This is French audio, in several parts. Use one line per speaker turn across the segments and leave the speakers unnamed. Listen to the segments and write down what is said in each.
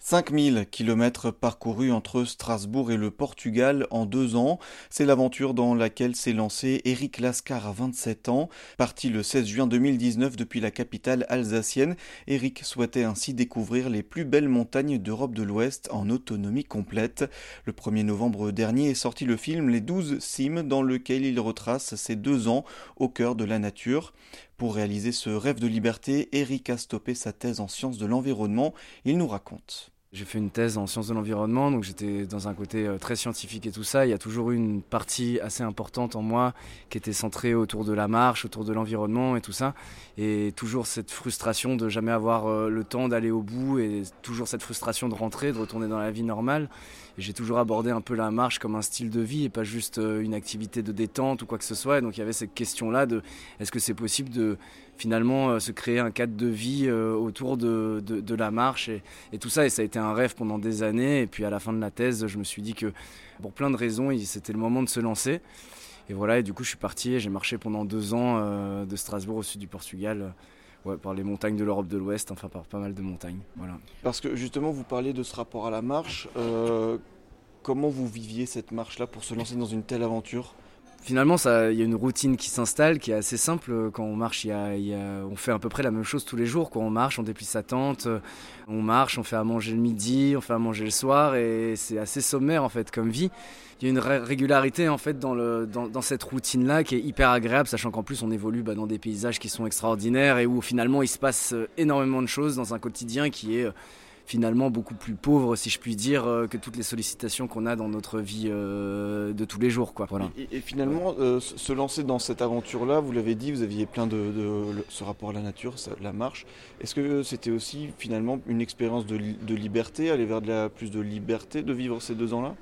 5000 km parcourus entre Strasbourg et le Portugal en deux ans, c'est l'aventure dans laquelle s'est lancé Eric Lascar à 27 ans. Parti le 16 juin 2019 depuis la capitale alsacienne, Eric souhaitait ainsi découvrir les plus belles montagnes d'Europe de l'Ouest en autonomie complète. Le 1er novembre dernier est sorti le film Les 12 cimes dans lequel il retrace ses deux ans au cœur de la nature. Pour réaliser ce rêve de liberté, Eric a stoppé sa thèse en sciences de l'environnement. Il nous raconte.
J'ai fait une thèse en sciences de l'environnement, donc j'étais dans un côté euh, très scientifique et tout ça. Il y a toujours eu une partie assez importante en moi qui était centrée autour de la marche, autour de l'environnement et tout ça. Et toujours cette frustration de jamais avoir euh, le temps d'aller au bout et toujours cette frustration de rentrer, de retourner dans la vie normale. J'ai toujours abordé un peu la marche comme un style de vie et pas juste euh, une activité de détente ou quoi que ce soit. Et donc il y avait cette question-là de est-ce que c'est possible de finalement se créer un cadre de vie autour de, la marche et, tout ça. Et ça a été un rêve pendant des années. Et puis à la fin de la thèse, je me suis dit que pour plein de raisons, c'était le moment de se lancer. Et voilà, et du coup, je suis parti et j'ai marché pendant deux ans euh, de Strasbourg au sud du Portugal. Par les montagnes de l'Europe de l'Ouest, enfin par pas mal de montagnes. Voilà.
Parce que justement, vous parlez de ce rapport à la marche. Euh, comment vous viviez cette marche-là pour se lancer dans une telle aventure?
Finalement, il y a une routine qui s'installe qui est assez simple. Quand on marche, on fait à peu près la même chose tous les jours. Quand on marche, on déplie sa tente, on marche, on fait à manger le midi, on fait à manger le soir, et c'est assez sommaire en fait comme vie. Il y a une régularité en fait dans, cette routine-là qui est hyper agréable, sachant qu'en plus on évolue bah, dans des paysages qui sont extraordinaires et où finalement il se passe énormément de choses dans un quotidien qui est finalement beaucoup plus pauvre, si je puis dire, euh, que toutes les sollicitations qu'on a dans notre vie euh, de tous les jours. Quoi. Voilà.
Et, finalement, euh, se lancer dans cette aventure-là, vous l'avez dit, vous aviez plein de, ce rapport à la nature, la marche. Est-ce que c'était aussi finalement une expérience de, liberté, aller vers de la, plus de liberté de vivre ces deux ans-là?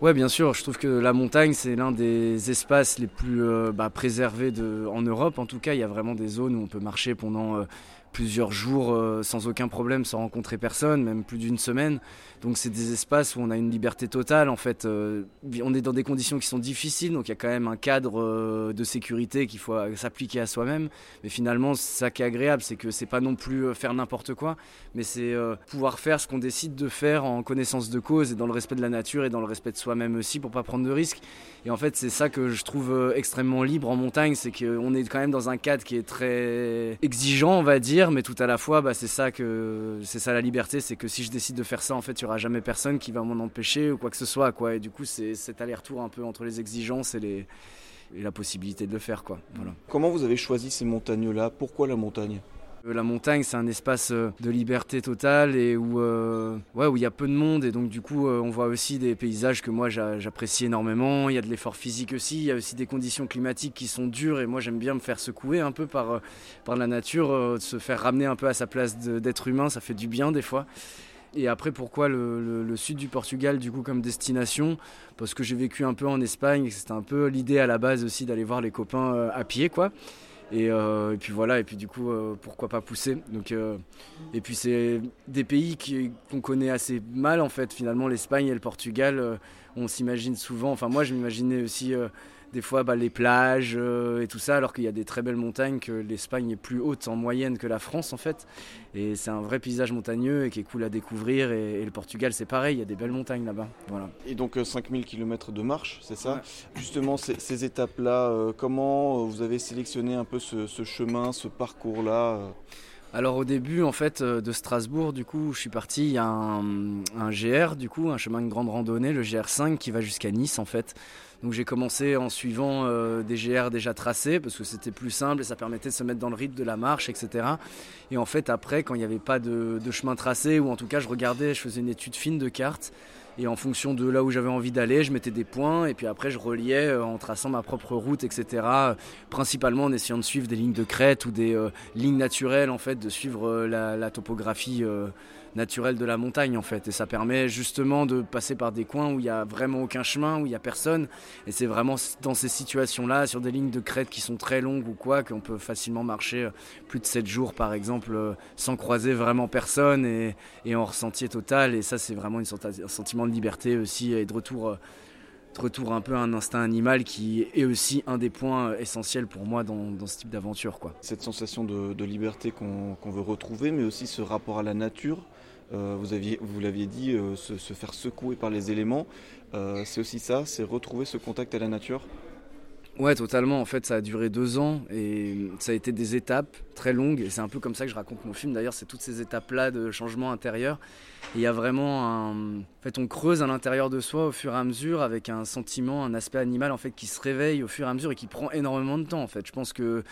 Ouais, bien sûr. Je trouve que la montagne, c'est l'un des espaces les plus bah, préservés de, en Europe. En tout cas, il y a vraiment des zones où on peut marcher pendant plusieurs jours euh, sans aucun problème, sans rencontrer personne, même plus d'une semaine. Donc c'est des espaces où on a une liberté totale. En fait, euh, on est dans des conditions qui sont difficiles, donc il y a quand même un cadre euh, de sécurité qu'il faut s'appliquer à soi-même. Mais finalement, ça qui est agréable, c'est que c'est pas non plus faire n'importe quoi, mais c'est pouvoir faire ce qu'on décide de faire en connaissance de cause et dans le respect de la nature et dans le respect de soi-même aussi pour pas prendre de risques. Et en fait, c'est ça que je trouve extrêmement libre en montagne, c'est qu'on est quand même dans un cadre qui est très exigeant, on va dire mais tout à la fois, bah, c'est ça que c'est ça la liberté, c'est que si je décide de faire ça, en fait, il y aura jamais personne qui va m'en empêcher ou quoi que ce soit, quoi. Et du coup, c'est cet aller-retour un peu entre les exigences et la possibilité de le faire, quoi.
Comment vous avez choisi ces montagnes-là? Pourquoi la montagne?
La montagne, c'est un espace euh, de liberté totale et où euh, où il y a peu de monde et donc du coup on voit aussi des paysages que moi j'apprécie énormément. Il y a de l'effort physique aussi, il y a aussi des conditions climatiques qui sont dures et moi j'aime bien me faire secouer un peu par la nature, se faire ramener un peu à sa place d'être humain, ça fait du bien des fois. Et après, pourquoi le, sud du Portugal, du coup, comme destination? Parce que j'ai vécu un peu en Espagne, c'était un peu l'idée à la base aussi d'aller voir les copains à pied, quoi. Euh, et, puis voilà, et puis du coup, euh, pourquoi pas pousser. Donc, euh, et puis c'est des pays qu'on connaît assez mal en fait. Finalement, l'Espagne et le Portugal, on s'imagine souvent. Enfin, moi, je m'imaginais aussi des fois bah, les plages euh, et tout ça, alors qu'il y a des très belles montagnes, que l'Espagne est plus haute en moyenne que la France en fait. Et c'est un vrai paysage montagneux et qui est cool à découvrir. Et, le Portugal, c'est pareil, il y a des belles montagnes là-bas. Voilà.
Et donc 5000 euh, km de marche, c'est ça Justement, ces, étapes-là, euh, comment vous avez sélectionné un peu ce, chemin, ce parcours-là
alors au début en fait de Strasbourg du coup je suis parti il y a un, un, GR du coup un chemin de grande randonnée le GR5 qui va jusqu'à Nice en fait donc j'ai commencé en suivant euh, des GR déjà tracés parce que c'était plus simple et ça permettait de se mettre dans le rythme de la marche, etc. Et en fait après, quand il n'y avait pas de, chemin tracé, ou en tout cas je regardais, je faisais une étude fine de cartes. Et en fonction de là où j'avais envie d'aller, je mettais des points et puis après je reliais euh, en traçant ma propre route, etc. Principalement en essayant de suivre des lignes de crête ou des euh, lignes naturelles, en fait, de suivre la, la, topographie naturel de la montagne en fait. Et ça permet justement de passer par des coins où il n'y a vraiment aucun chemin, où il n'y a personne. Et c'est vraiment dans ces situations-là, sur des lignes de crête qui sont très longues ou quoi, qu'on peut facilement marcher euh, plus de 7 jours par exemple euh, sans croiser vraiment personne et, en ressentier total. Et ça c'est vraiment une, un sentiment de liberté aussi et de retour. Euh, retour un peu à un instinct animal qui est aussi un des points essentiels pour moi dans, ce type d'aventure.
Cette sensation de, liberté qu'on veut retrouver, mais aussi ce rapport à la nature, vous aviez, vous l'aviez dit, se, faire secouer par les éléments. c'est aussi ça, c'est retrouver ce contact à la nature.
Ouais, totalement. En fait, ça a duré deux ans et ça a été des étapes très longues. Et c'est un peu comme ça que je raconte mon film. D'ailleurs, c'est toutes ces étapes-là de changement intérieur. il y a vraiment un. En fait, on creuse à l'intérieur de soi au fur et à mesure avec un sentiment, un aspect animal en fait qui se réveille au fur et à mesure et qui prend énormément de temps. En fait, je pense que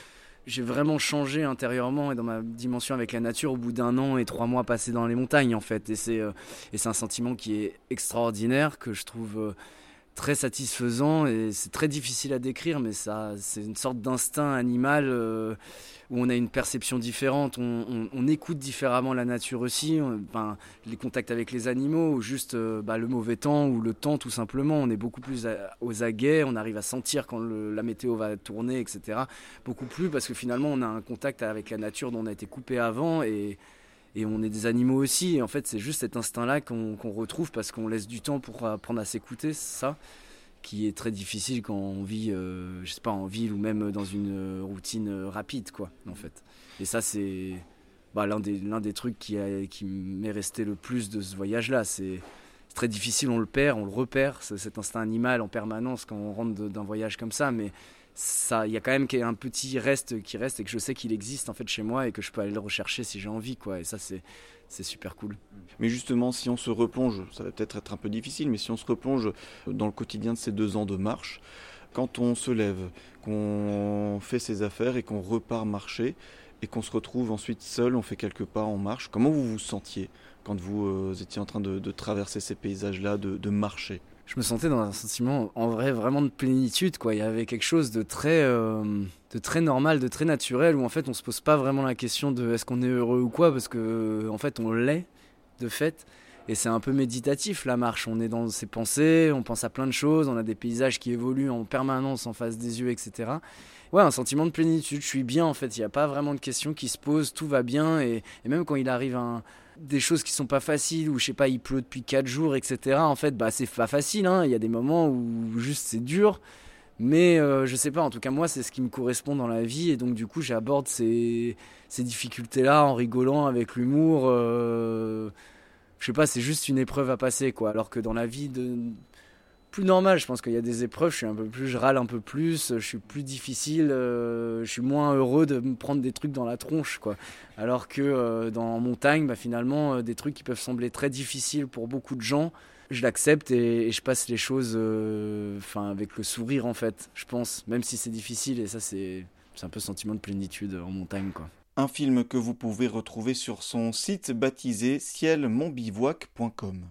j'ai vraiment changé intérieurement et dans ma dimension avec la nature au bout d'un an et trois mois passés dans les montagnes en fait. Et c'est euh, un sentiment qui est extraordinaire que je trouve euh, très satisfaisant et c'est très difficile à décrire, mais ça, c'est une sorte d'instinct animal euh, où on a une perception différente, on, écoute différemment la nature aussi, les contacts avec les animaux, ou juste euh, bah, le mauvais temps ou le temps tout simplement, on est beaucoup plus aux aguets, on arrive à sentir quand la météo va tourner, etc. Beaucoup plus parce que finalement on a un contact avec la nature dont on a été coupé avant et et on est des animaux aussi. Et en fait, c'est juste cet instinct-là qu'on retrouve parce qu'on laisse du temps pour apprendre à s'écouter, ça, qui est très difficile quand on vit, euh, je sais pas, en ville ou même dans une euh, routine euh, rapide, quoi, en fait. Et ça, c'est bah, l'un des, trucs qui, qui m'est resté le plus de ce voyage-là. C'est très difficile, on le perd, on le repère, cet instinct animal en permanence quand on rentre d'un voyage comme ça, mais ça il y a quand même un petit reste qui reste et que je sais qu'il existe en fait chez moi et que je peux aller le rechercher si j'ai envie quoi et ça c'est c'est super cool.
Mais justement, si on se replonge, ça va peut-être être un peu difficile, mais si on se replonge dans le quotidien de ces deux ans de marche, quand on se lève, qu'on fait ses affaires et qu'on repart marcher, et qu'on se retrouve ensuite seul, on fait quelques pas en marche, comment vous vous sentiez quand vous euh, étiez en train de, traverser ces paysages-là, de marcher?
Je me sentais dans un sentiment en vrai vraiment de plénitude quoi. Il y avait quelque chose de très euh, de très normal de très naturel où en fait on se pose pas vraiment la question de est-ce qu'on est heureux ou quoi parce que en fait on l'est de fait. Et c'est un peu méditatif la marche. On est dans ses pensées on pense à plein de choses on a des paysages qui évoluent en permanence en face des yeux etc ouais un sentiment de plénitude je suis bien en fait. Il n'y a pas vraiment de questions qui se posent tout va bien et, et même quand il arrive un des choses qui sont pas faciles ou je sais pas il pleut depuis 4 jours etc en fait bah c'est pas facile hein. il y a des moments où juste c'est dur mais euh, je sais pas en tout cas moi c'est ce qui me correspond dans la vie et donc du coup j'aborde ces, ces difficultés là en rigolant avec l'humour euh, je sais pas c'est juste une épreuve à passer quoi alors que dans la vie de plus normal. Je pense qu'il y a des épreuves, je suis un peu plus, je râle un peu plus, je suis plus difficile, euh, je suis moins heureux de me prendre des trucs dans la tronche, quoi. Alors que euh, dans montagne, bah, finalement, euh, des trucs qui peuvent sembler très difficiles pour beaucoup de gens, je l'accepte et, je passe les choses, enfin, avec le sourire en fait. Je pense, même si c'est difficile, et ça c'est, un peu sentiment de plénitude en montagne, quoi.
Un film que vous pouvez retrouver sur son site baptisé cielmonbivouac.com.